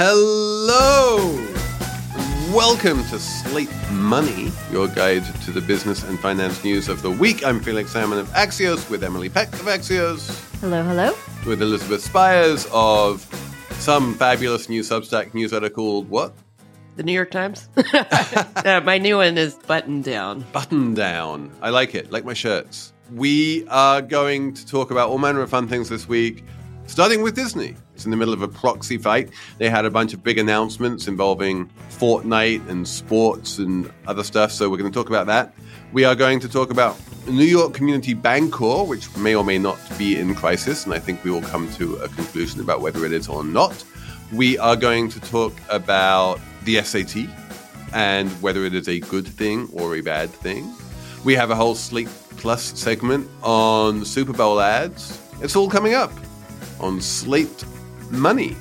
Hello! Welcome to Slate Money, your guide to the business and finance news of the week. I'm Felix Salmon of Axios with Emily Peck of Axios. Hello, hello. With Elizabeth Spiers of some fabulous new Substack newsletter called what? The New York Times. uh, my new one is Button Down. Button Down. I like it, like my shirts. We are going to talk about all manner of fun things this week, starting with Disney. It's in the middle of a proxy fight. They had a bunch of big announcements involving Fortnite and sports and other stuff, so we're going to talk about that. We are going to talk about New York Community Bancorp, which may or may not be in crisis, and I think we will come to a conclusion about whether it is or not. We are going to talk about the SAT and whether it is a good thing or a bad thing. We have a whole Slate Plus segment on Super Bowl ads. It's all coming up on Slate Money.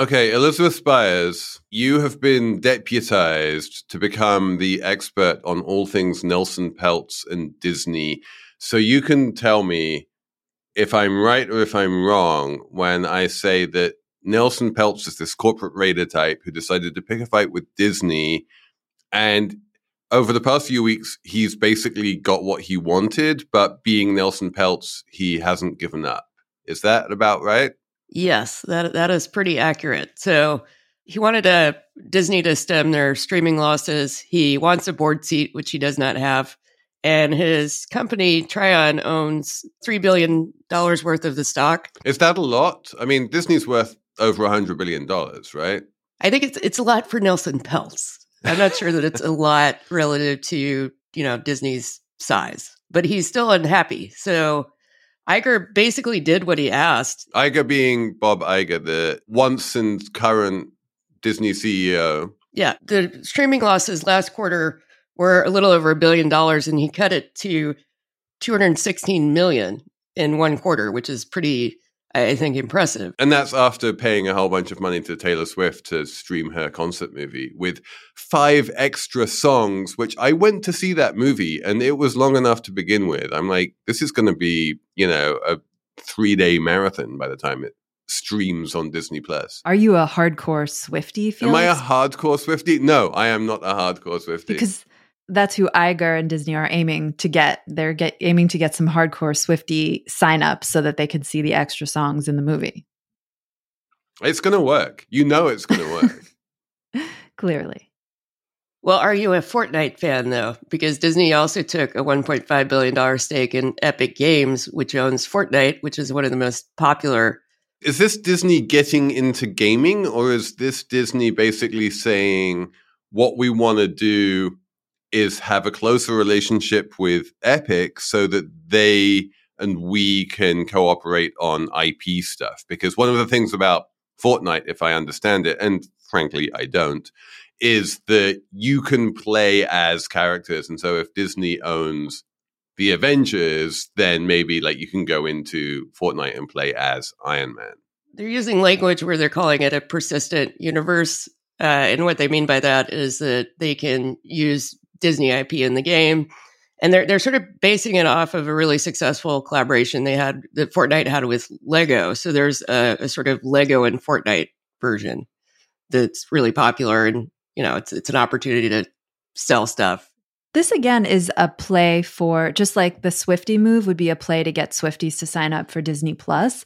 Okay, Elizabeth Spiers, you have been deputized to become the expert on all things Nelson Peltz and Disney. So you can tell me if I'm right or if I'm wrong when I say that Nelson Peltz is this corporate raider type who decided to pick a fight with Disney. And over the past few weeks, he's basically got what he wanted, but being Nelson Peltz, he hasn't given up. Is that about right? Yes, that that is pretty accurate. So he wanted a, Disney to stem their streaming losses. He wants a board seat, which he does not have and his company Trian owns three billion dollars worth of the stock. Is that a lot? I mean, Disney's worth over a hundred billion dollars, right? I think it's it's a lot for Nelson Peltz. I'm not sure that it's a lot relative to you know Disney's size, but he's still unhappy. So Iger basically did what he asked. Iger being Bob Iger, the once and current Disney CEO. Yeah, the streaming losses last quarter were a little over a billion dollars, and he cut it to 216 million in one quarter, which is pretty, I think, impressive. And that's after paying a whole bunch of money to Taylor Swift to stream her concert movie with five extra songs, which I went to see that movie and it was long enough to begin with. I'm like, this is going to be, you know, a three day marathon by the time it streams on Disney Plus. Are you a hardcore Swiftie? Felix? Am I a hardcore Swiftie? No, I am not a hardcore Swiftie. Because that's who Iger and Disney are aiming to get. They're get, aiming to get some hardcore Swiftie sign up so that they can see the extra songs in the movie. It's going to work. You know it's going to work. Clearly. Well, are you a Fortnite fan though? Because Disney also took a $1.5 billion stake in Epic Games, which owns Fortnite, which is one of the most popular. Is this Disney getting into gaming, or is this Disney basically saying what we want to do is have a closer relationship with Epic so that they and we can cooperate on IP stuff. Because one of the things about Fortnite, if I understand it, and frankly, I don't, is that you can play as characters. And so if Disney owns the Avengers, then maybe like you can go into Fortnite and play as Iron Man. They're using language where they're calling it a persistent universe. Uh, and what they mean by that is that they can use Disney IP in the game. And they're they're sort of basing it off of a really successful collaboration they had that Fortnite had with Lego. So there's a, a sort of Lego and Fortnite version that's really popular, and you know it's it's an opportunity to sell stuff. This again is a play for just like the Swiftie move would be a play to get Swifties to sign up for Disney Plus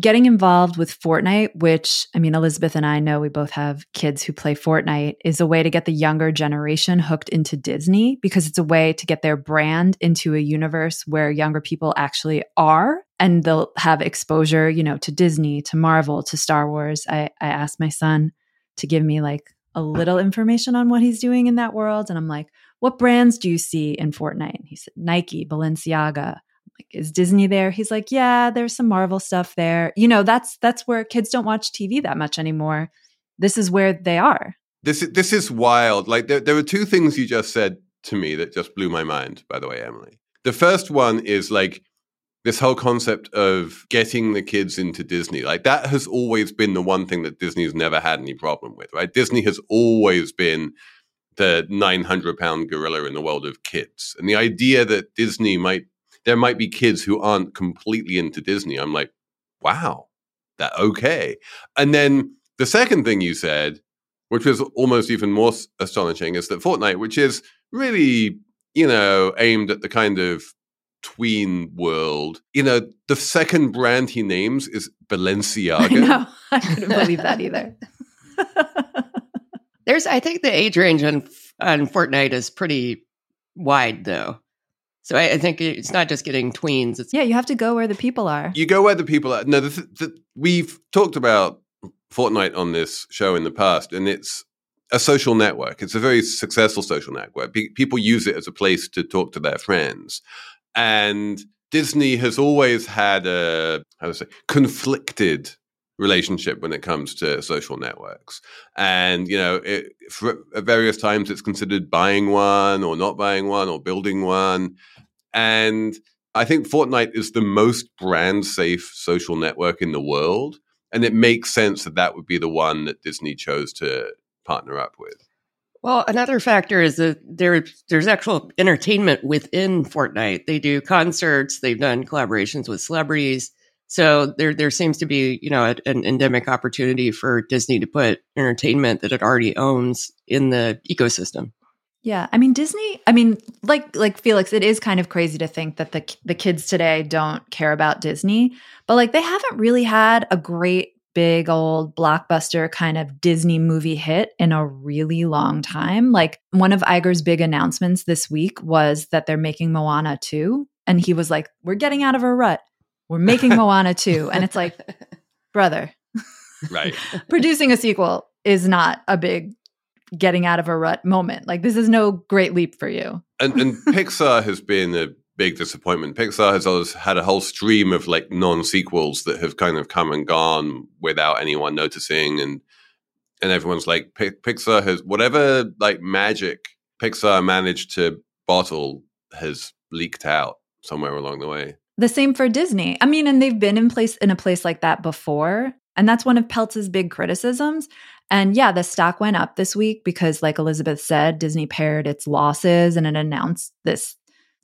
getting involved with Fortnite, which I mean, Elizabeth and I know we both have kids who play Fortnite, is a way to get the younger generation hooked into Disney because it's a way to get their brand into a universe where younger people actually are and they'll have exposure, you know, to Disney, to Marvel, to Star Wars. I, I asked my son to give me like a little information on what he's doing in that world. And I'm like, what brands do you see in Fortnite? He said, Nike, Balenciaga, like is disney there? He's like yeah there's some marvel stuff there. You know that's that's where kids don't watch tv that much anymore. This is where they are. This is this is wild. Like there, there were two things you just said to me that just blew my mind by the way emily. The first one is like this whole concept of getting the kids into Disney, like that has always been the one thing that Disney's never had any problem with, right? Disney has always been the 900 pound gorilla in the world of kids. And the idea that Disney might there might be kids who aren't completely into Disney. I'm like, wow, that okay. And then the second thing you said, which was almost even more astonishing, is that Fortnite, which is really, you know, aimed at the kind of tween world. You know, the second brand he names is Balenciaga. I. I couldn't believe that either. There's, I think, the age range on on Fortnite is pretty wide, though. So I, I, think it's not just getting tweens. It's yeah, you have to go where the people are. You go where the people are. No, the, the, we've talked about Fortnite on this show in the past, and it's a social network. It's a very successful social network. P- people use it as a place to talk to their friends. And Disney has always had a how to say conflicted relationship when it comes to social networks. And you know, it, for, at various times it's considered buying one or not buying one or building one. And I think Fortnite is the most brand safe social network in the world, and it makes sense that that would be the one that Disney chose to partner up with. Well, another factor is that there there's actual entertainment within Fortnite. They do concerts, they've done collaborations with celebrities. So there there seems to be, you know, an endemic opportunity for Disney to put entertainment that it already owns in the ecosystem. Yeah, I mean Disney, I mean like like Felix, it is kind of crazy to think that the the kids today don't care about Disney, but like they haven't really had a great big old blockbuster kind of Disney movie hit in a really long time. Like one of Iger's big announcements this week was that they're making Moana 2. And he was like, We're getting out of a rut. We're making Moana 2. And it's like, brother. Right. producing a sequel is not a big getting out of a rut moment. Like this is no great leap for you. And, and Pixar has been a big disappointment. Pixar has always had a whole stream of like non sequels that have kind of come and gone without anyone noticing, and and everyone's like, Pixar has whatever like magic Pixar managed to bottle has leaked out somewhere along the way. The same for Disney. I mean, and they've been in place in a place like that before. And that's one of Peltz's big criticisms. And yeah, the stock went up this week because, like Elizabeth said, Disney pared its losses and it announced this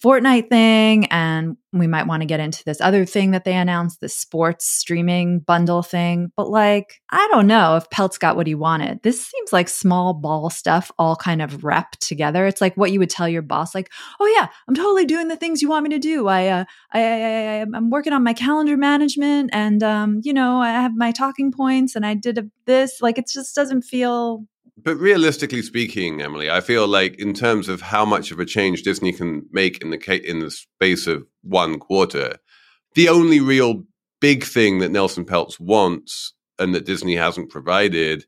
Fortnite thing. And we might want to get into this other thing that they announced, the sports streaming bundle thing. But like, I don't know if Peltz got what he wanted. This seems like small ball stuff all kind of wrapped together. It's like what you would tell your boss, like, oh yeah, I'm totally doing the things you want me to do. I, uh, I, I, I I'm working on my calendar management and, um, you know, I have my talking points and I did a, this. Like, it just doesn't feel but realistically speaking, Emily, I feel like in terms of how much of a change Disney can make in the in the space of one quarter, the only real big thing that Nelson Peltz wants and that Disney hasn't provided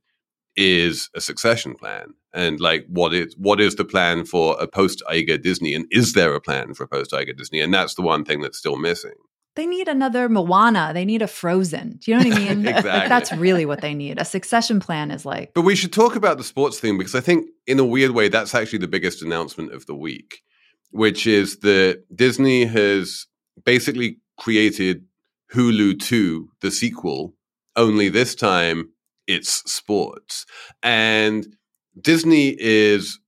is a succession plan. And like, what is what is the plan for a post Iger Disney? And is there a plan for a post Iger Disney? And that's the one thing that's still missing they need another Moana. They need a Frozen. Do you know what I mean? exactly. Like, that's really what they need. A succession plan is like. But we should talk about the sports thing because I think, in a weird way, that's actually the biggest announcement of the week, which is that Disney has basically created Hulu 2, the sequel, only this time it's sports. And Disney is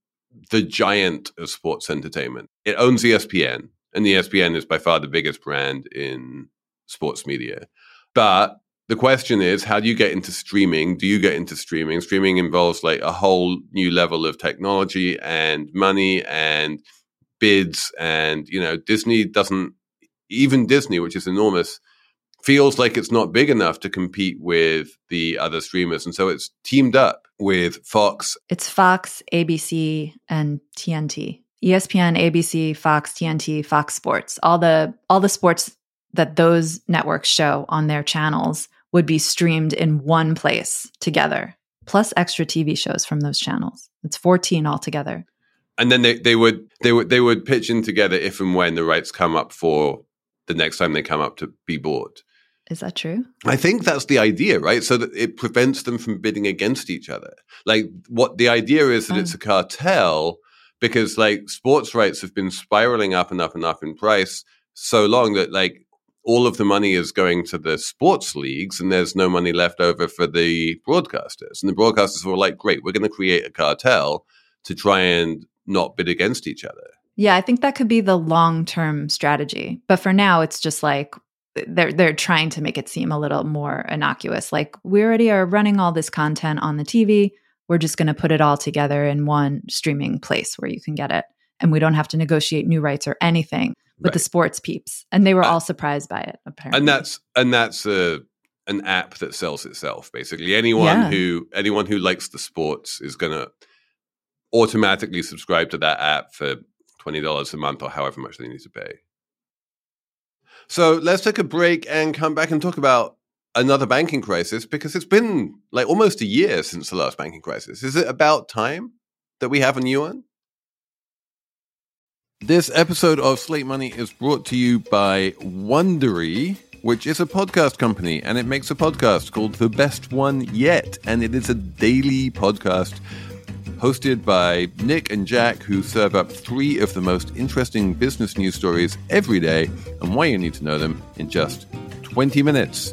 the giant of sports entertainment. It owns ESPN, and ESPN is by far the biggest brand in sports media. But the question is, how do you get into streaming? Do you get into streaming? Streaming involves like a whole new level of technology and money and bids. And, you know, Disney doesn't, even Disney, which is enormous, feels like it's not big enough to compete with the other streamers. And so it's teamed up with Fox. It's Fox, ABC, and TNT. ESPN, ABC, Fox, TNT, Fox Sports, all the all the sports that those networks show on their channels would be streamed in one place together, plus extra TV shows from those channels. It's 14 altogether. And then they, they would they would they would pitch in together if and when the rights come up for the next time they come up to be bought. Is that true? I think that's the idea, right? So that it prevents them from bidding against each other. Like what the idea is that oh. it's a cartel because like sports rights have been spiraling up and up and up in price so long that like all of the money is going to the sports leagues and there's no money left over for the broadcasters. And the broadcasters were like, great, we're going to create a cartel to try and not bid against each other. Yeah, I think that could be the long term strategy. But for now, it's just like they're they're trying to make it seem a little more innocuous. Like we already are running all this content on the TV. We're just going to put it all together in one streaming place where you can get it, and we don't have to negotiate new rights or anything with right. the sports peeps. And they were uh, all surprised by it, apparently. And that's and that's a an app that sells itself. Basically, anyone yeah. who anyone who likes the sports is going to automatically subscribe to that app for twenty dollars a month or however much they need to pay. So let's take a break and come back and talk about another banking crisis because it's been like almost a year since the last banking crisis. Is it about time that we have a new one? This episode of Slate Money is brought to you by Wondery, which is a podcast company, and it makes a podcast called The Best One Yet, and it is a daily podcast hosted by Nick and Jack, who serve up three of the most interesting business news stories every day and why you need to know them in just 20 minutes.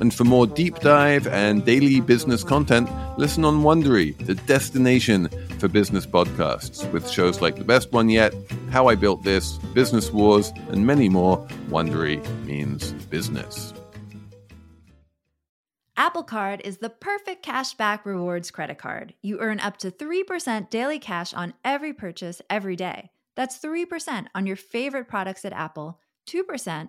and for more deep dive and daily business content, listen on Wondery, the destination for business podcasts, with shows like The Best One Yet, How I Built This, Business Wars, and many more. Wondery means business. Apple Card is the perfect cashback rewards credit card. You earn up to 3% daily cash on every purchase every day. That's 3% on your favorite products at Apple, 2%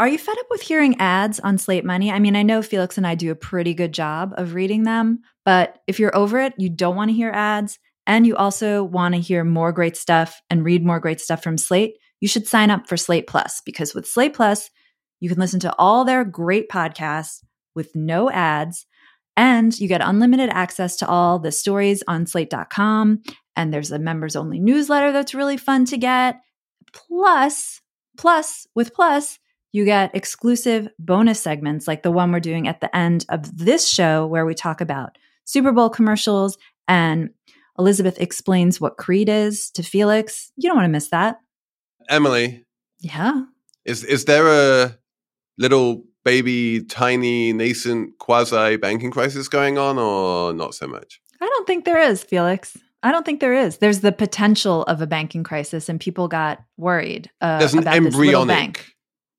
are you fed up with hearing ads on Slate Money? I mean, I know Felix and I do a pretty good job of reading them, but if you're over it, you don't want to hear ads, and you also want to hear more great stuff and read more great stuff from Slate, you should sign up for Slate Plus because with Slate Plus, you can listen to all their great podcasts with no ads, and you get unlimited access to all the stories on slate.com. And there's a members only newsletter that's really fun to get. Plus, plus, with Plus, you get exclusive bonus segments like the one we're doing at the end of this show, where we talk about Super Bowl commercials and Elizabeth explains what Creed is to Felix. You don't want to miss that. Emily. Yeah. Is is there a little baby, tiny, nascent quasi banking crisis going on, or not so much? I don't think there is, Felix. I don't think there is. There's the potential of a banking crisis, and people got worried. Uh, There's an embryonic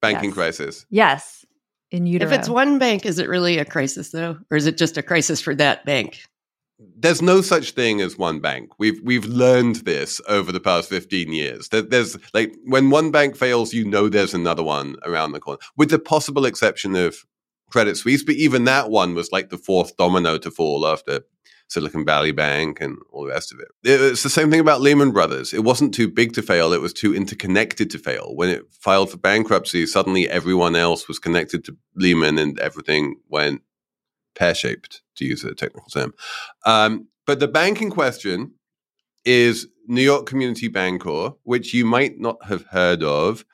banking yes. crisis. Yes, in utero. If it's one bank, is it really a crisis though, or is it just a crisis for that bank? There's no such thing as one bank. We've we've learned this over the past 15 years. That There's like when one bank fails, you know there's another one around the corner, with the possible exception of Credit Suisse. But even that one was like the fourth domino to fall after Silicon Valley Bank and all the rest of it. It's the same thing about Lehman Brothers. It wasn't too big to fail, it was too interconnected to fail. When it filed for bankruptcy, suddenly everyone else was connected to Lehman and everything went pear shaped, to use a technical term. Um, but the banking question is New York Community Bancorp, which you might not have heard of,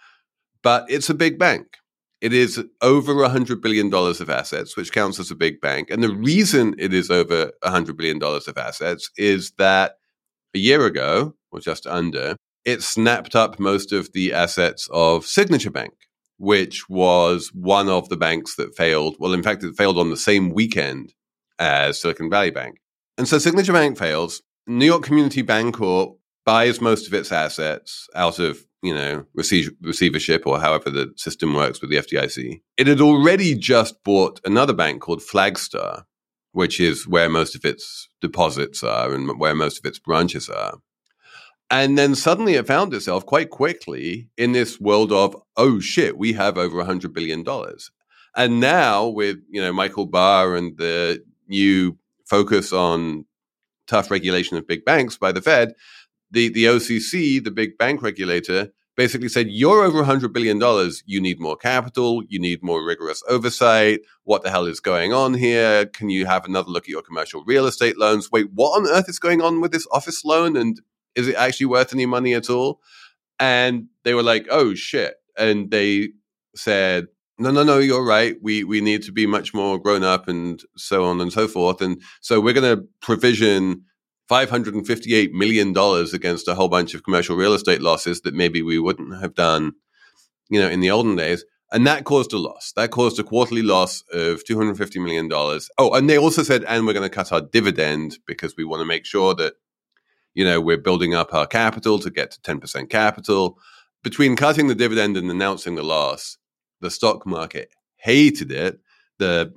but it's a big bank. It is over $100 billion of assets, which counts as a big bank. And the reason it is over $100 billion of assets is that a year ago, or just under, it snapped up most of the assets of Signature Bank, which was one of the banks that failed. Well, in fact, it failed on the same weekend as Silicon Valley Bank. And so Signature Bank fails. New York Community Bancorp buys most of its assets out of you know, receive, receivership or however the system works with the FDIC. It had already just bought another bank called Flagstar, which is where most of its deposits are and where most of its branches are. And then suddenly it found itself quite quickly in this world of, oh shit, we have over $100 billion. And now with, you know, Michael Barr and the new focus on tough regulation of big banks by the Fed, the, the OCC, the big bank regulator, basically said, You're over $100 billion. You need more capital. You need more rigorous oversight. What the hell is going on here? Can you have another look at your commercial real estate loans? Wait, what on earth is going on with this office loan? And is it actually worth any money at all? And they were like, Oh, shit. And they said, no, no, no, you're right. We we need to be much more grown up and so on and so forth. And so we're going to provision $558 million against a whole bunch of commercial real estate losses that maybe we wouldn't have done, you know, in the olden days. And that caused a loss. That caused a quarterly loss of $250 million. Oh, and they also said, and we're going to cut our dividend because we want to make sure that, you know, we're building up our capital to get to 10% capital. Between cutting the dividend and announcing the loss, the stock market hated it. The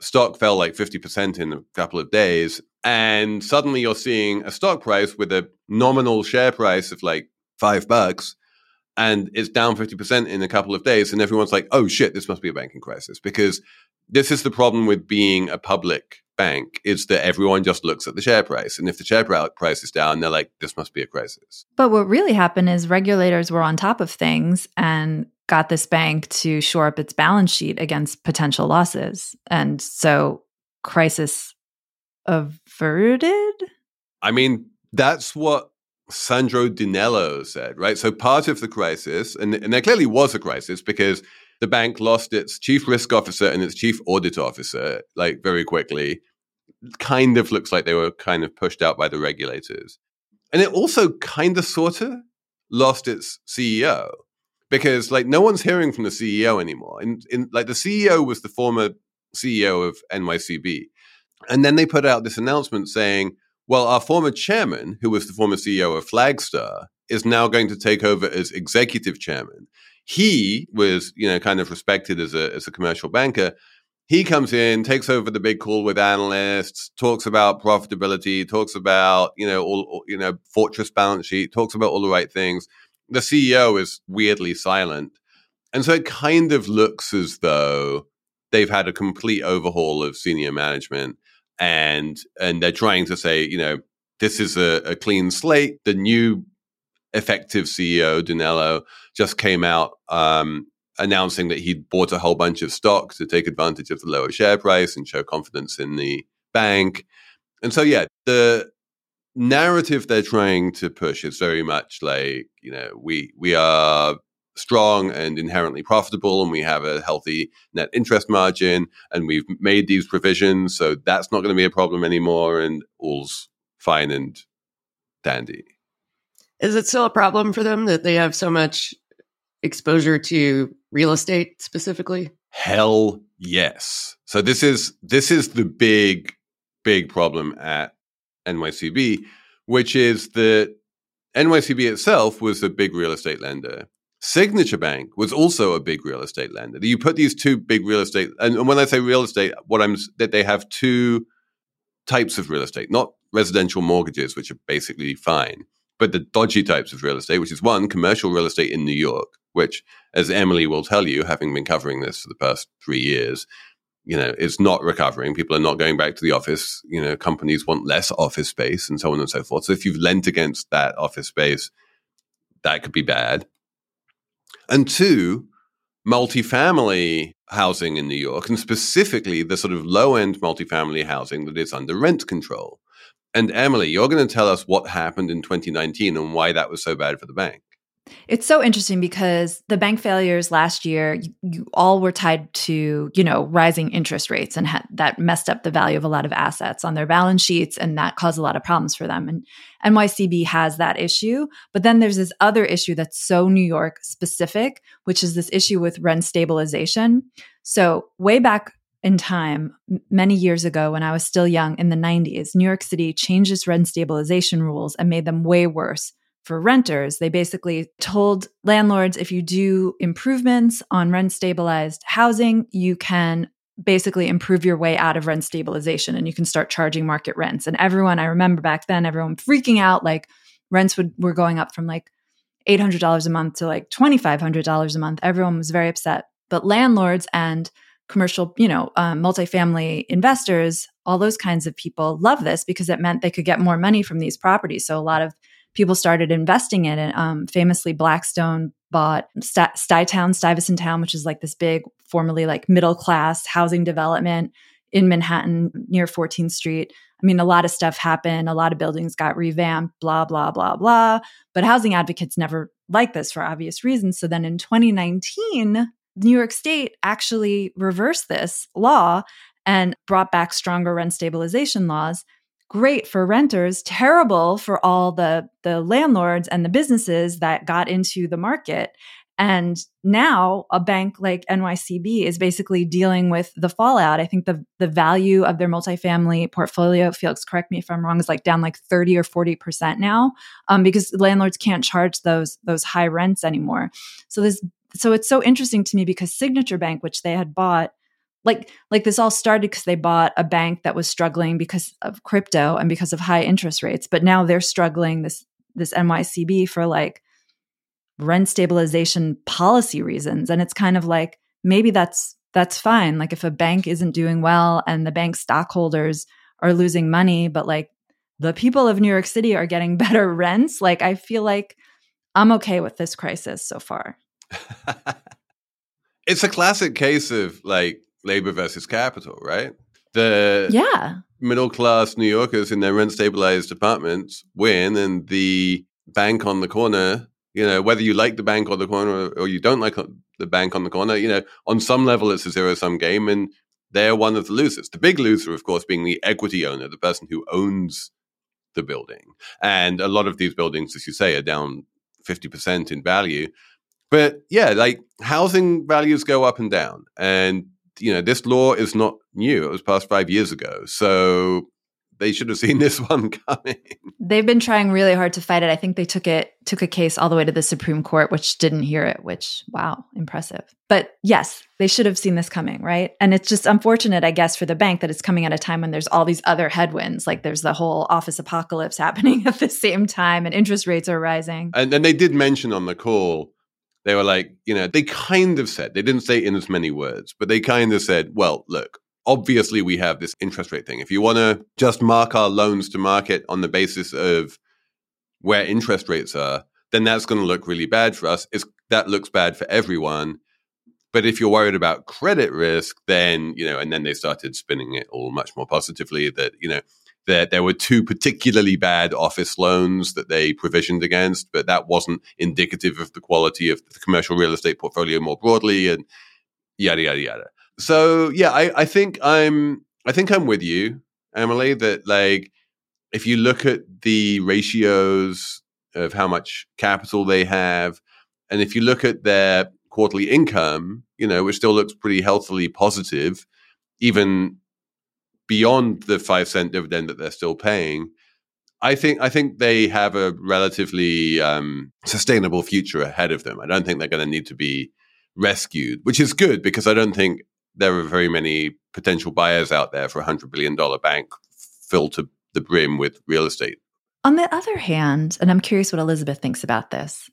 stock fell like 50% in a couple of days. And suddenly you're seeing a stock price with a nominal share price of like five bucks. And it's down 50% in a couple of days. And everyone's like, oh shit, this must be a banking crisis. Because this is the problem with being a public bank is that everyone just looks at the share price. And if the share price is down, they're like, this must be a crisis. But what really happened is regulators were on top of things and got this bank to shore up its balance sheet against potential losses. And so crisis averted? I mean, that's what Sandro DiNello said, right? So part of the crisis, and, and there clearly was a crisis because the bank lost its chief risk officer and its chief audit officer like very quickly. Kind of looks like they were kind of pushed out by the regulators. And it also kind of sort of lost its CEO because like no one's hearing from the CEO anymore. And in, like the CEO was the former CEO of NYCB. And then they put out this announcement saying, well, our former chairman, who was the former CEO of Flagstar, is now going to take over as executive chairman. He was, you know, kind of respected as a as a commercial banker. He comes in, takes over the big call with analysts, talks about profitability, talks about, you know, all, you know, fortress balance sheet, talks about all the right things the CEO is weirdly silent. And so it kind of looks as though they've had a complete overhaul of senior management and and they're trying to say, you know, this is a, a clean slate. The new effective CEO, DiNello, just came out um, announcing that he'd bought a whole bunch of stock to take advantage of the lower share price and show confidence in the bank. And so, yeah, the narrative they're trying to push is very much like you know we we are strong and inherently profitable and we have a healthy net interest margin and we've made these provisions so that's not going to be a problem anymore and all's fine and dandy. Is it still a problem for them that they have so much exposure to real estate specifically? Hell yes. So this is this is the big big problem at NYCB, which is that NYCB itself was a big real estate lender. Signature Bank was also a big real estate lender. You put these two big real estate, and when I say real estate, what I'm that they have two types of real estate, not residential mortgages, which are basically fine, but the dodgy types of real estate, which is one commercial real estate in New York, which, as Emily will tell you, having been covering this for the past three years, you know, it's not recovering. People are not going back to the office. You know, companies want less office space and so on and so forth. So if you've lent against that office space, that could be bad. And two, multifamily housing in New York, and specifically the sort of low end multifamily housing that is under rent control. And Emily, you're going to tell us what happened in 2019 and why that was so bad for the bank. It's so interesting because the bank failures last year, you, you all were tied to, you know, rising interest rates and ha- that messed up the value of a lot of assets on their balance sheets and that caused a lot of problems for them. And NYCB has that issue. But then there's this other issue that's so New York specific, which is this issue with rent stabilization. So, way back in time, many years ago, when I was still young in the 90s, New York City changed its rent stabilization rules and made them way worse for renters. They basically told landlords if you do improvements on rent stabilized housing, you can basically improve your way out of rent stabilization and you can start charging market rents. And everyone, I remember back then, everyone freaking out like rents would, were going up from like $800 a month to like $2,500 a month. Everyone was very upset. But landlords and commercial, you know, um, multifamily investors, all those kinds of people love this because it meant they could get more money from these properties. So a lot of people started investing in it. Um, famously, Blackstone bought St- Stuytown, Stuyvesant Town, which is like this big, formerly like middle class housing development in Manhattan near 14th Street. I mean, a lot of stuff happened. A lot of buildings got revamped, blah, blah, blah, blah. But housing advocates never like this for obvious reasons. So then in 2019, New York State actually reversed this law and brought back stronger rent stabilization laws. Great for renters, terrible for all the, the landlords and the businesses that got into the market. And now a bank like NYCB is basically dealing with the fallout. I think the the value of their multifamily portfolio, Felix, correct me if I'm wrong, is like down like 30 or 40% now. Um, because landlords can't charge those those high rents anymore. So this so it's so interesting to me because Signature Bank, which they had bought, like like this all started because they bought a bank that was struggling because of crypto and because of high interest rates. But now they're struggling this this NYCB for like rent stabilization policy reasons and it's kind of like maybe that's that's fine like if a bank isn't doing well and the bank stockholders are losing money but like the people of New York City are getting better rents like I feel like I'm okay with this crisis so far it's a classic case of like labor versus capital right the yeah middle class New Yorkers in their rent stabilized apartments win and the bank on the corner you know, whether you like the bank on the corner or you don't like uh, the bank on the corner, you know, on some level it's a zero sum game and they're one of the losers. The big loser, of course, being the equity owner, the person who owns the building. And a lot of these buildings, as you say, are down 50% in value. But yeah, like housing values go up and down. And, you know, this law is not new. It was passed five years ago. So they should have seen this one coming. They've been trying really hard to fight it. I think they took it took a case all the way to the Supreme Court, which didn't hear it, which wow, impressive. But yes, they should have seen this coming, right? And it's just unfortunate, I guess, for the bank that it's coming at a time when there's all these other headwinds, like there's the whole office apocalypse happening at the same time and interest rates are rising. And then they did mention on the call they were like, you know, they kind of said, they didn't say in as many words, but they kind of said, well, look, obviously we have this interest rate thing. If you want to just mark our loans to market on the basis of where interest rates are, then that's going to look really bad for us. It's, that looks bad for everyone. But if you're worried about credit risk, then, you know, and then they started spinning it all much more positively that, you know, that there were two particularly bad office loans that they provisioned against, but that wasn't indicative of the quality of the commercial real estate portfolio more broadly and yada, yada, yada. So yeah, I, I think I'm I think I'm with you, Emily, that like if you look at the ratios of how much capital they have, and if you look at their quarterly income, you know, which still looks pretty healthily positive, even beyond the five cent dividend that they're still paying. I think I think they have a relatively um, sustainable future ahead of them. I don't think they're going to need to be rescued, which is good because I don't think there are very many potential buyers out there for a $100 billion bank filled to the brim with real estate. On the other hand, and I'm curious what Elizabeth thinks about this,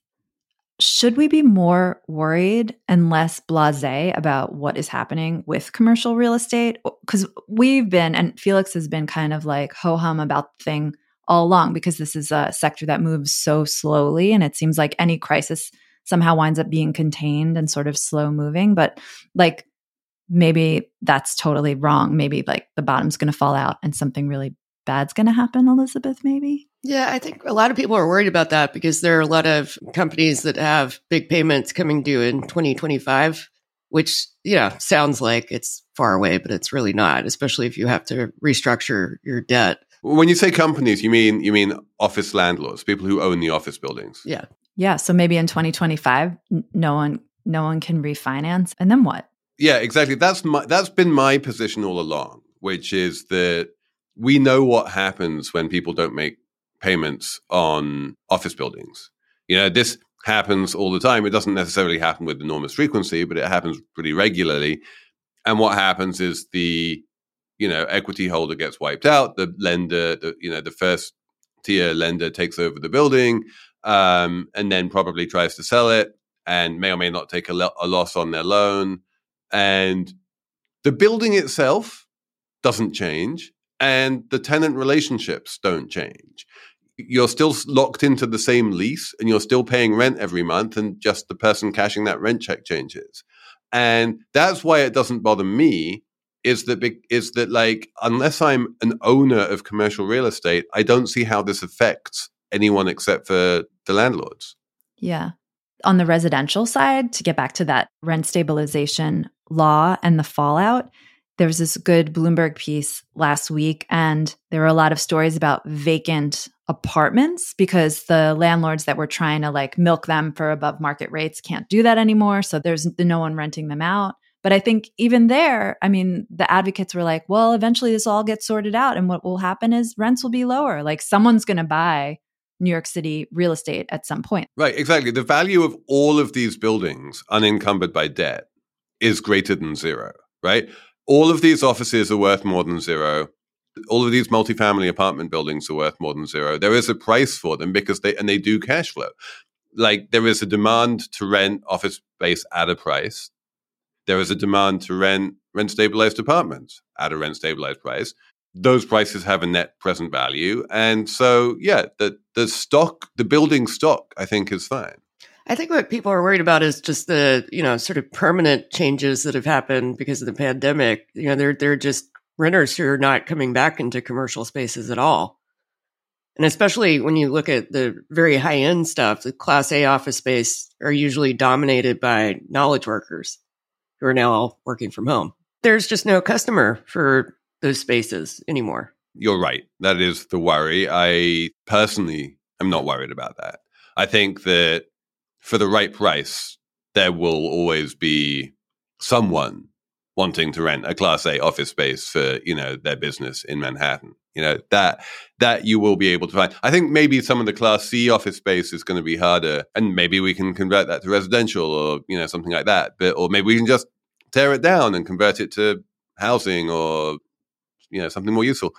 should we be more worried and less blase about what is happening with commercial real estate? Because we've been, and Felix has been kind of like ho hum about the thing all along because this is a sector that moves so slowly. And it seems like any crisis somehow winds up being contained and sort of slow moving. But like, maybe that's totally wrong. Maybe like the bottom's going to fall out and something really bad's going to happen, Elizabeth, maybe? Yeah, I think a lot of people are worried about that because there are a lot of companies that have big payments coming due in 2025, which, yeah, sounds like it's far away, but it's really not, especially if you have to restructure your debt. When you say companies, you mean you mean office landlords, people who own the office buildings. Yeah. Yeah, so maybe in 2025 no one no one can refinance and then what? Yeah, exactly. That's my that's been my position all along, which is that we know what happens when people don't make payments on office buildings. You know, this happens all the time. It doesn't necessarily happen with enormous frequency, but it happens pretty regularly. And what happens is the you know equity holder gets wiped out. The lender, the, you know, the first tier lender takes over the building, um, and then probably tries to sell it, and may or may not take a, lo- a loss on their loan and the building itself doesn't change and the tenant relationships don't change. you're still locked into the same lease and you're still paying rent every month, and just the person cashing that rent check changes. And that's why it doesn't bother me. Is that is that like unless I'm an owner of commercial real estate, I don't see how this affects anyone except for the landlords. Yeah. On the residential side, to get back to that rent stabilization law and the fallout, there was this good Bloomberg piece last week, and there were a lot of stories about vacant apartments because the landlords that were trying to like milk them for above market rates can't do that anymore. So there's no one renting them out. But I think even there, I mean, the advocates were like, well, eventually this all gets sorted out. And what will happen is rents will be lower. Like someone's going to buy New York City real estate at some point. Right, exactly. The value of all of these buildings unencumbered by debt is greater than zero, right? All of these offices are worth more than zero. All of these multifamily apartment buildings are worth more than zero. There is a price for them because they and they do cash flow. Like there is a demand to rent office space at a price. There is a demand to rent rent stabilized apartments at a rent stabilized price. Those prices have a net present value. And so yeah, the the stock, the building stock, I think is fine. I think what people are worried about is just the, you know, sort of permanent changes that have happened because of the pandemic. You know, they're they're just renters who are not coming back into commercial spaces at all. And especially when you look at the very high end stuff, the class A office space are usually dominated by knowledge workers who are now all working from home. There's just no customer for those spaces anymore. You're right. That is the worry. I personally am not worried about that. I think that for the right price, there will always be someone wanting to rent a class A office space for, you know, their business in Manhattan. You know, that that you will be able to find. I think maybe some of the class C office space is going to be harder and maybe we can convert that to residential or, you know, something like that. But or maybe we can just tear it down and convert it to housing or you know, something more useful.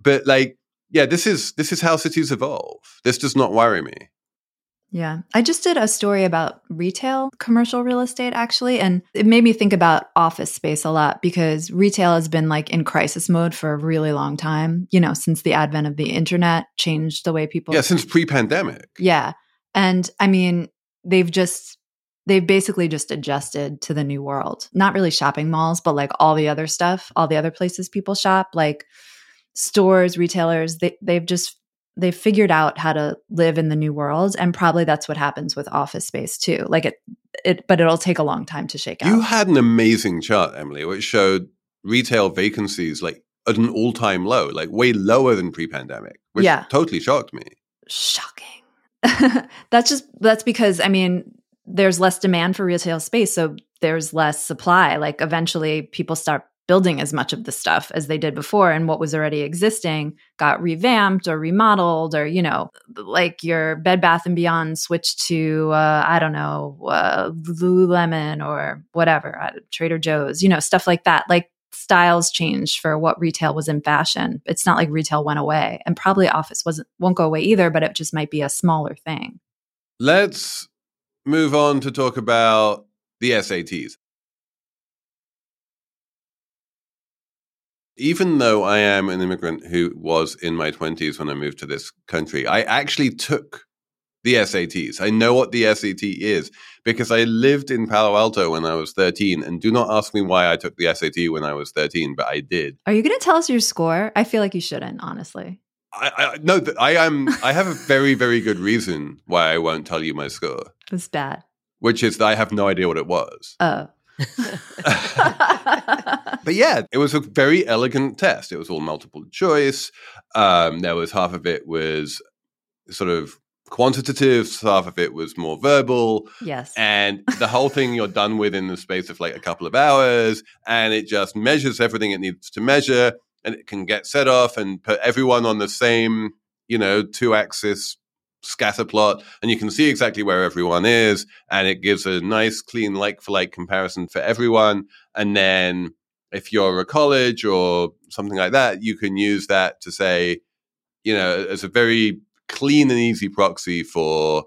But like yeah, this is this is how cities evolve. This does not worry me. Yeah. I just did a story about retail commercial real estate actually. And it made me think about office space a lot because retail has been like in crisis mode for a really long time, you know, since the advent of the internet changed the way people. Yeah, since pre pandemic. Yeah. And I mean, they've just, they've basically just adjusted to the new world. Not really shopping malls, but like all the other stuff, all the other places people shop, like stores, retailers, they, they've just they've figured out how to live in the new world and probably that's what happens with office space too. Like it it but it'll take a long time to shake you out. you had an amazing chart emily which showed retail vacancies like at an all-time low like way lower than pre-pandemic which yeah. totally shocked me. Shocking. That's just that's because i mean there's less demand for retail space so there's less supply. Like eventually people start building as much of the stuff as they did before and what was already existing got revamped or remodeled or you know like your bed bath and beyond switched to uh, i don't know uh, lululemon or whatever uh, trader joe's you know stuff like that. Like styles changed for what retail was in fashion. It's not like retail went away and probably office wasn't won't go away either but it just might be a smaller thing. Let's move on to talk about the sats even though I am an immigrant who was in my 20s when I moved to this country, I actually took the SATs. I know what the SAT is because I lived in Palo Alto when I was 13. And do not ask me why I took the SAT when I was 13, but I did. Are you going to tell us your score? I feel like you shouldn't, honestly. I, I no, I am. I have a very, very good reason why I won't tell you my score. It's bad. Which is that I have no idea what it was. Oh. but yeah, it was a very elegant test. It was all multiple choice. Um, there was half of it was sort of quantitative, half of it was more verbal. Yes. And the whole thing you're done with in the space of like a couple of hours, and it just measures everything it needs to measure, and it can get set off and put everyone on the same, you know, two axis scatter plot and you can see exactly where everyone is and it gives a nice clean like for like comparison for everyone. And then if you're a college or something like that you can use that to say you know as a very clean and easy proxy for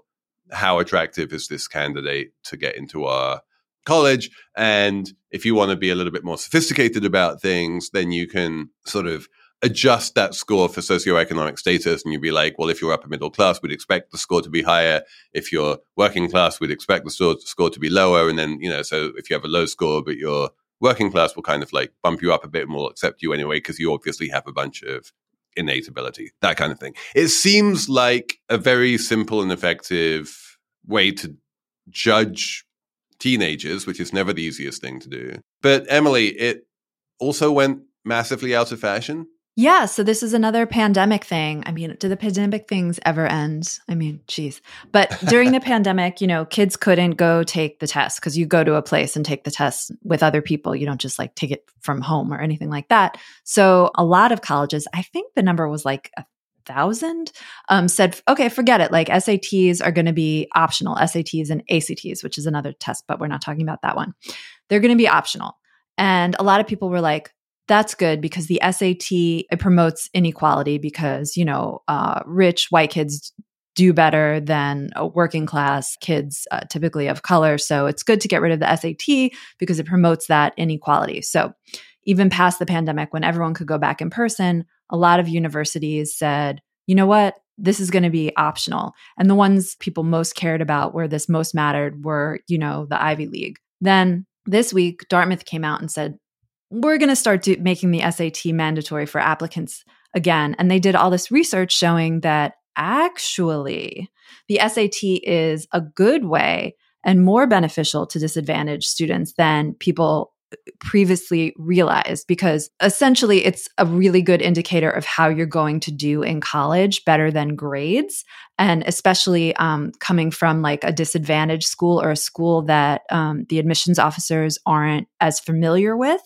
how attractive is this candidate to get into our college. And if you want to be a little bit more sophisticated about things then you can sort of adjust that score for socioeconomic status and you'd be like well if you're upper middle class we'd expect the score to be higher. If you're working class we'd expect the score to be lower. And then you know so if you have a low score but you're working class will kind of like bump you up a bit and will accept you anyway because you obviously have a bunch of innate ability that kind of thing. It seems like a very simple and effective way to judge teenagers which is never the easiest thing to do. But emily it also went massively out of fashion yeah, so this is another pandemic thing. I mean, do the pandemic things ever end? I mean, geez. But during the pandemic, you know, kids couldn't go take the test because you go to a place and take the test with other people. You don't just like take it from home or anything like that. So a lot of colleges, I think the number was like a thousand, um, said, okay, forget it. Like SATs are going to be optional, SATs and ACTs, which is another test, but we're not talking about that one. They're going to be optional. And a lot of people were like, that's good because the SAT it promotes inequality because you know uh, rich white kids do better than working class kids uh, typically of color. So it's good to get rid of the SAT because it promotes that inequality. So even past the pandemic when everyone could go back in person a lot of universities said you know what? This is going to be optional. And the ones people most cared about where this most mattered were you know the Ivy League. Then this week Dartmouth came out and said we're going to start do- making the SAT mandatory for applicants again. And they did all this research showing that actually the SAT is a good way and more beneficial to disadvantaged students than people previously realized because essentially it's a really good indicator of how you're going to do in college better than grades and especially um, coming from like a disadvantaged school or a school that um, the admissions officers aren't as familiar with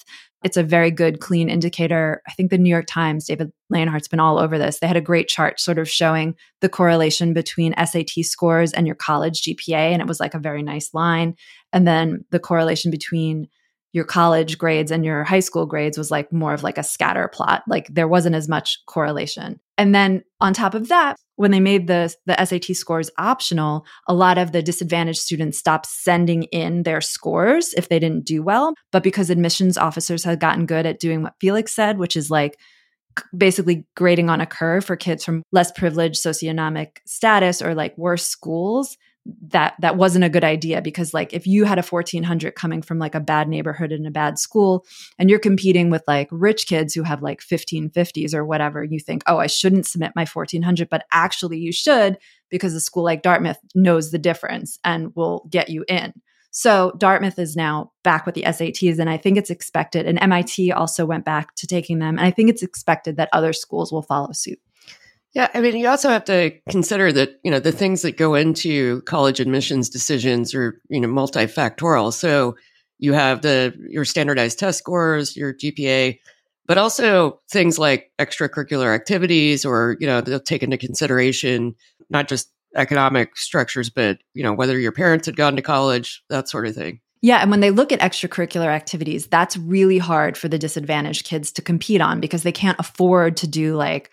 it's a very good, clean indicator. I think the New York Times, David Leonhardt's been all over this. They had a great chart sort of showing the correlation between SAT scores and your college GPA. And it was like a very nice line. And then the correlation between your college grades and your high school grades was like more of like a scatter plot. Like there wasn't as much correlation. And then on top of that, when they made the the SAT scores optional, a lot of the disadvantaged students stopped sending in their scores if they didn't do well. But because admissions officers had gotten good at doing what Felix said, which is like basically grading on a curve for kids from less privileged socioeconomic status or like worse schools, that that wasn't a good idea because like if you had a 1400 coming from like a bad neighborhood in a bad school and you're competing with like rich kids who have like 1550s or whatever you think oh I shouldn't submit my 1400 but actually you should because a school like Dartmouth knows the difference and will get you in. So Dartmouth is now back with the SATs and I think it's expected and MIT also went back to taking them and I think it's expected that other schools will follow suit yeah, I mean, you also have to consider that you know the things that go into college admissions decisions are you know multifactorial. So you have the your standardized test scores, your GPA, but also things like extracurricular activities, or you know they'll take into consideration not just economic structures, but you know whether your parents had gone to college, that sort of thing. Yeah, and when they look at extracurricular activities, that's really hard for the disadvantaged kids to compete on because they can't afford to do like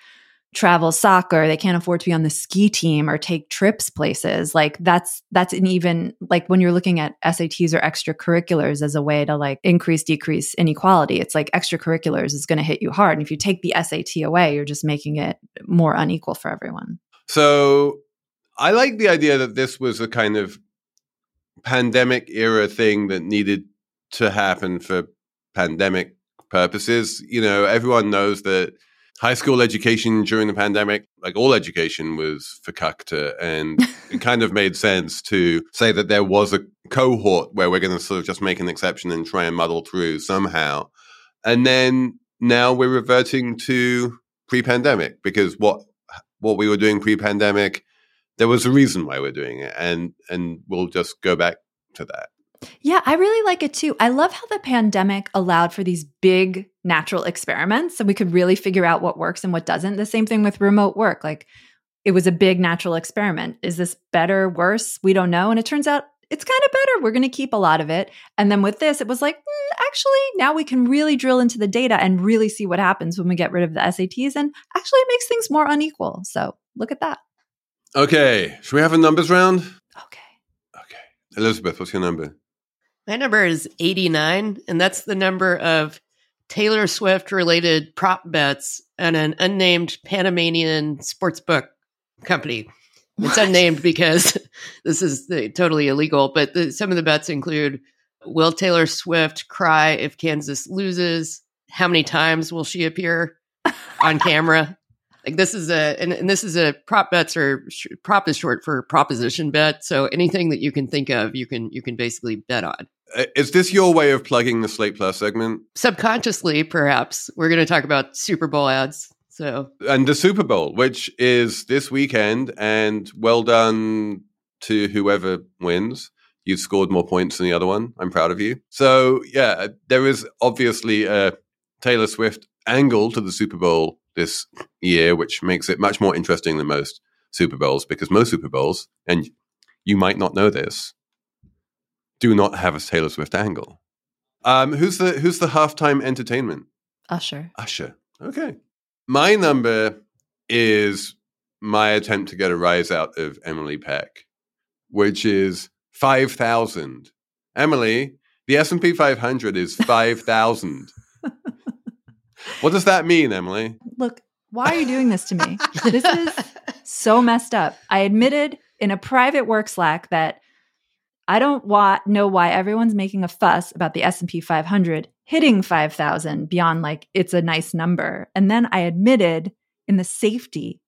travel soccer they can't afford to be on the ski team or take trips places. Like that's that's an even like when you're looking at SATs or extracurriculars as a way to like increase decrease inequality it's like extracurriculars is going to hit you hard. And if you take the SAT away you're just making it more unequal for everyone. So i like the idea that this was a kind of pandemic era thing that needed to happen for pandemic purposes. You know everyone knows that high school education during the pandemic, like all education was fucked, and it kind of made sense to say that there was a cohort where we're going to sort of just make an exception and try and muddle through somehow. And then now we're reverting to pre-pandemic because what what we were doing pre-pandemic, there was a reason why we're doing it, and and we'll just go back to that. Yeah, I really like it too. I love how the pandemic allowed for these big natural experiments so we could really figure out what works and what doesn't. The same thing with remote work. Like it was a big natural experiment. Is this better, worse? We don't know. And it turns out it's kind of better. We're going to keep a lot of it. And then with this, it was like, mm, actually, now we can really drill into the data and really see what happens when we get rid of the SATs. And actually, it makes things more unequal. So look at that. Okay. Should we have a numbers round? Okay. Okay. Elizabeth, what's your number? My number is 89, and that's the number of Taylor Swift related prop bets and an unnamed Panamanian sports book company. It's unnamed because this is the, totally illegal, but the, some of the bets include Will Taylor Swift cry if Kansas loses? How many times will she appear on camera? like this is a and, and, this is a prop bets or sh- prop is short for proposition bet. So anything that you can think of, you can you can basically bet on. Uh, is this your way of plugging the Slate Plus segment? Subconsciously, perhaps. We're going to talk about Super Bowl ads. So and the Super Bowl, which is this weekend, and well done to whoever wins. You've scored more points than the other one. I'm proud of you. So yeah, there is obviously a Taylor Swift angle to the Super Bowl this year, which makes it much more interesting than most Super Bowls because most Super Bowls, and you might not know this, do not have a Taylor Swift angle. Um, who's the who's the halftime entertainment? Usher. Usher. Okay. My number is my attempt to get a rise out of Emily Peck, which is five thousand. Emily, the S and P 500 is five thousand. what does that mean, Emily? Look, why are you doing this to me? this is so messed up. I admitted in a private work Slack that I don't wa- know why everyone's making a fuss about the S&P 500 hitting 5000 beyond like it's a nice number. And then I admitted in the safety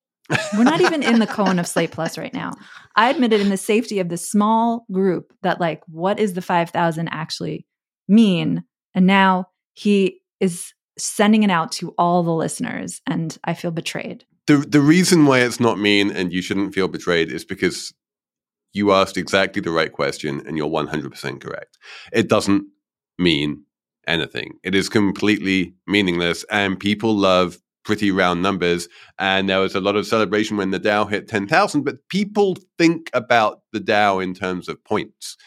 we're not even in the cone of Slate Plus right now. I admitted in the safety of the small group that like what is the 5000 actually mean? And now he is sending it out to all the listeners and I feel betrayed. The the reason why it's not mean and you shouldn't feel betrayed is because you asked exactly the right question and you're 100% correct. It doesn't mean anything. It is completely meaningless and people love pretty round numbers and there was a lot of celebration when the Dow hit 10,000 but people think about the Dow in terms of points.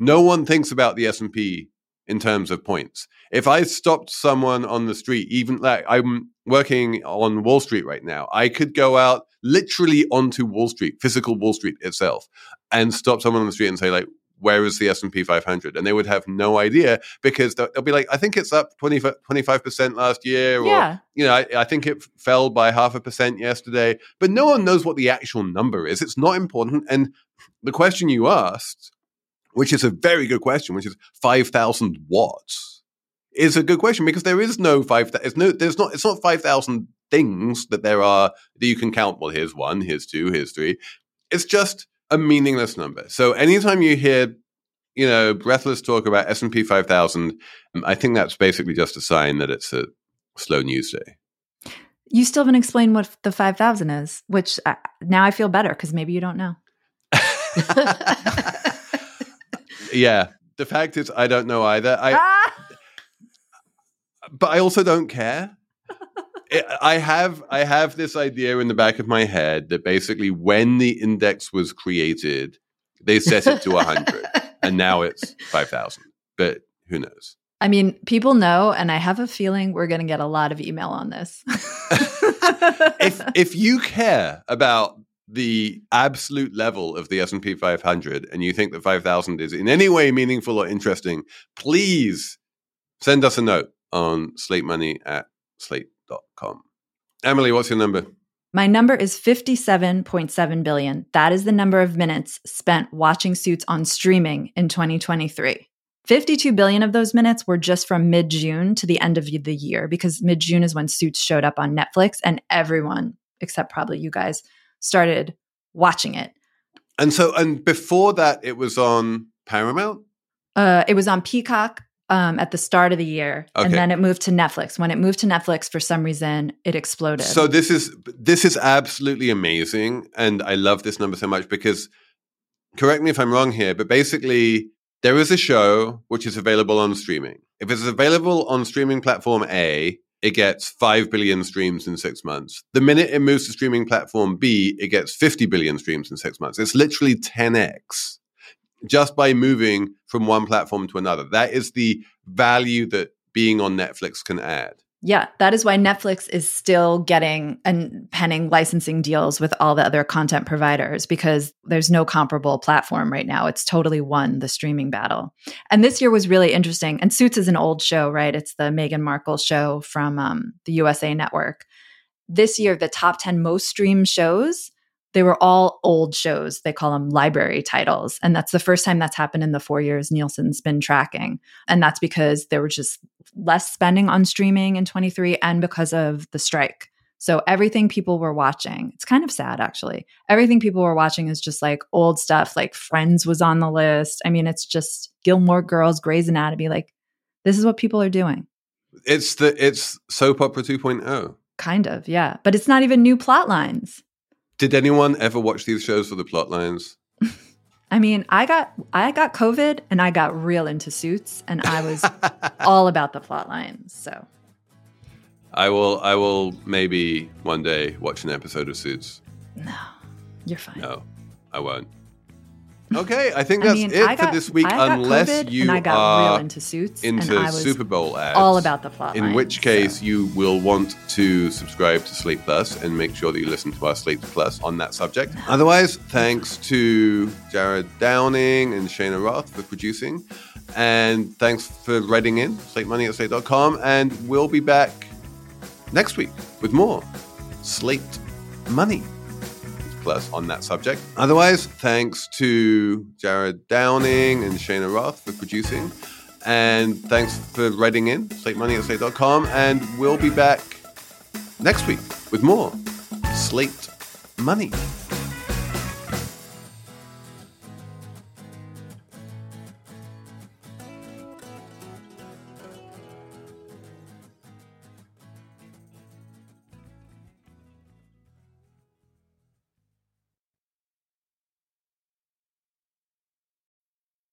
No one thinks about the S&P in terms of points. If I stopped someone on the street, even like I'm working on Wall Street right now, I could go out literally onto Wall Street, physical Wall Street itself, and stop someone on the street and say like, where is the S&P 500? And they would have no idea because they'll, they'll be like, I think it's up 20, 25% last year. Or, yeah. you know, I, I, think it fell by half a percent yesterday. But no one knows what the actual number is. It's not important. And the question you asked which is a very good question, which is 5,000 watts, is a good question because there is no 5,000, it's, no, there's not, it's not 5,000 things that there are that you can count. Well, here's one, here's two, here's three. It's just a meaningless number. So anytime you hear, you know, breathless talk about S&P 5,000, um, I think that's basically just a sign that it's a slow news day. You still haven't explained what the 5,000 is, which uh, now I feel better because maybe you don't know. yeah. The fact is, I don't know either. I, ah! but I also don't care. I have I have this idea in the back of my head that basically when the index was created, they set it to 100 and now it's 5000. But who knows? I mean, people know and I have a feeling we're going to get a lot of email on this. if if you care about the absolute level of the S&P 500 and you think that 5000 is in any way meaningful or interesting, please send us a note on slatemoney at Emily, what's your number? My number is 57.7 billion. That is the number of minutes spent watching Suits on streaming in 2023. 52 billion of those minutes were just from mid June to the end of the year because mid June is when Suits showed up on Netflix and everyone, except probably you guys, started watching it. And so, and before that, it was on Paramount. Uh, it was on Peacock um, at the start of the year, okay. and then it moved to Netflix. When it moved to Netflix, for some reason, it exploded. So this is this is absolutely amazing, and I love this number so much because, correct me if I'm wrong here, but basically there is a show which is available on streaming. If it's available on streaming platform A, it gets 5 billion streams in six months. The minute it moves to streaming platform B, it gets 50 billion streams in six months. It's literally 10x just by moving from one platform to another. That is the value that being on Netflix can add. Yeah, that is why Netflix is still getting and penning licensing deals with all the other content providers because there's no comparable platform right now. It's totally won the streaming battle. And this year was really interesting. And Suits is an old show, right? It's the Meghan Markle show from um, the USA Network. This year, the top 10 most streamed shows they were all old shows. They call them library titles. And that's the first time that's happened in the four years Nielsen's been tracking. And that's because there was just less spending on streaming in 23 and because of the strike. So everything people were watching, it's kind of sad actually. Everything people were watching is just like old stuff, like Friends was on the list. I mean, it's just Gilmore Girls, Grey's Anatomy. Like, this is what people are doing. It's the it's soap opera 2.0. Kind of, yeah. But it's not even new plot lines. Did anyone ever watch these shows for the plot lines? I mean, I got I got COVID and I got real into suits and I was all about the plot lines. So I will I will maybe one day watch an episode of Suits. No. You're fine. No, I won't. Okay, I think that's I mean, it got, for this week. unless COVID you I got are real into suits into Super Bowl ads, all about the plot. In which case, so. you will want to subscribe to Slate Plus and make sure that you listen to our Slate Plus on that subject. Otherwise, thanks to Jared Downing and Cheyna Roth for producing, and thanks for writing in Slate Money at Slate.com, and we'll be back next week with more Slate Money plus on that subject. Otherwise, thanks to Jared Downing and Cheyna Roth for producing. And thanks for writing in, slatemoney at slate.com. And we'll be back next week with more Slate Money.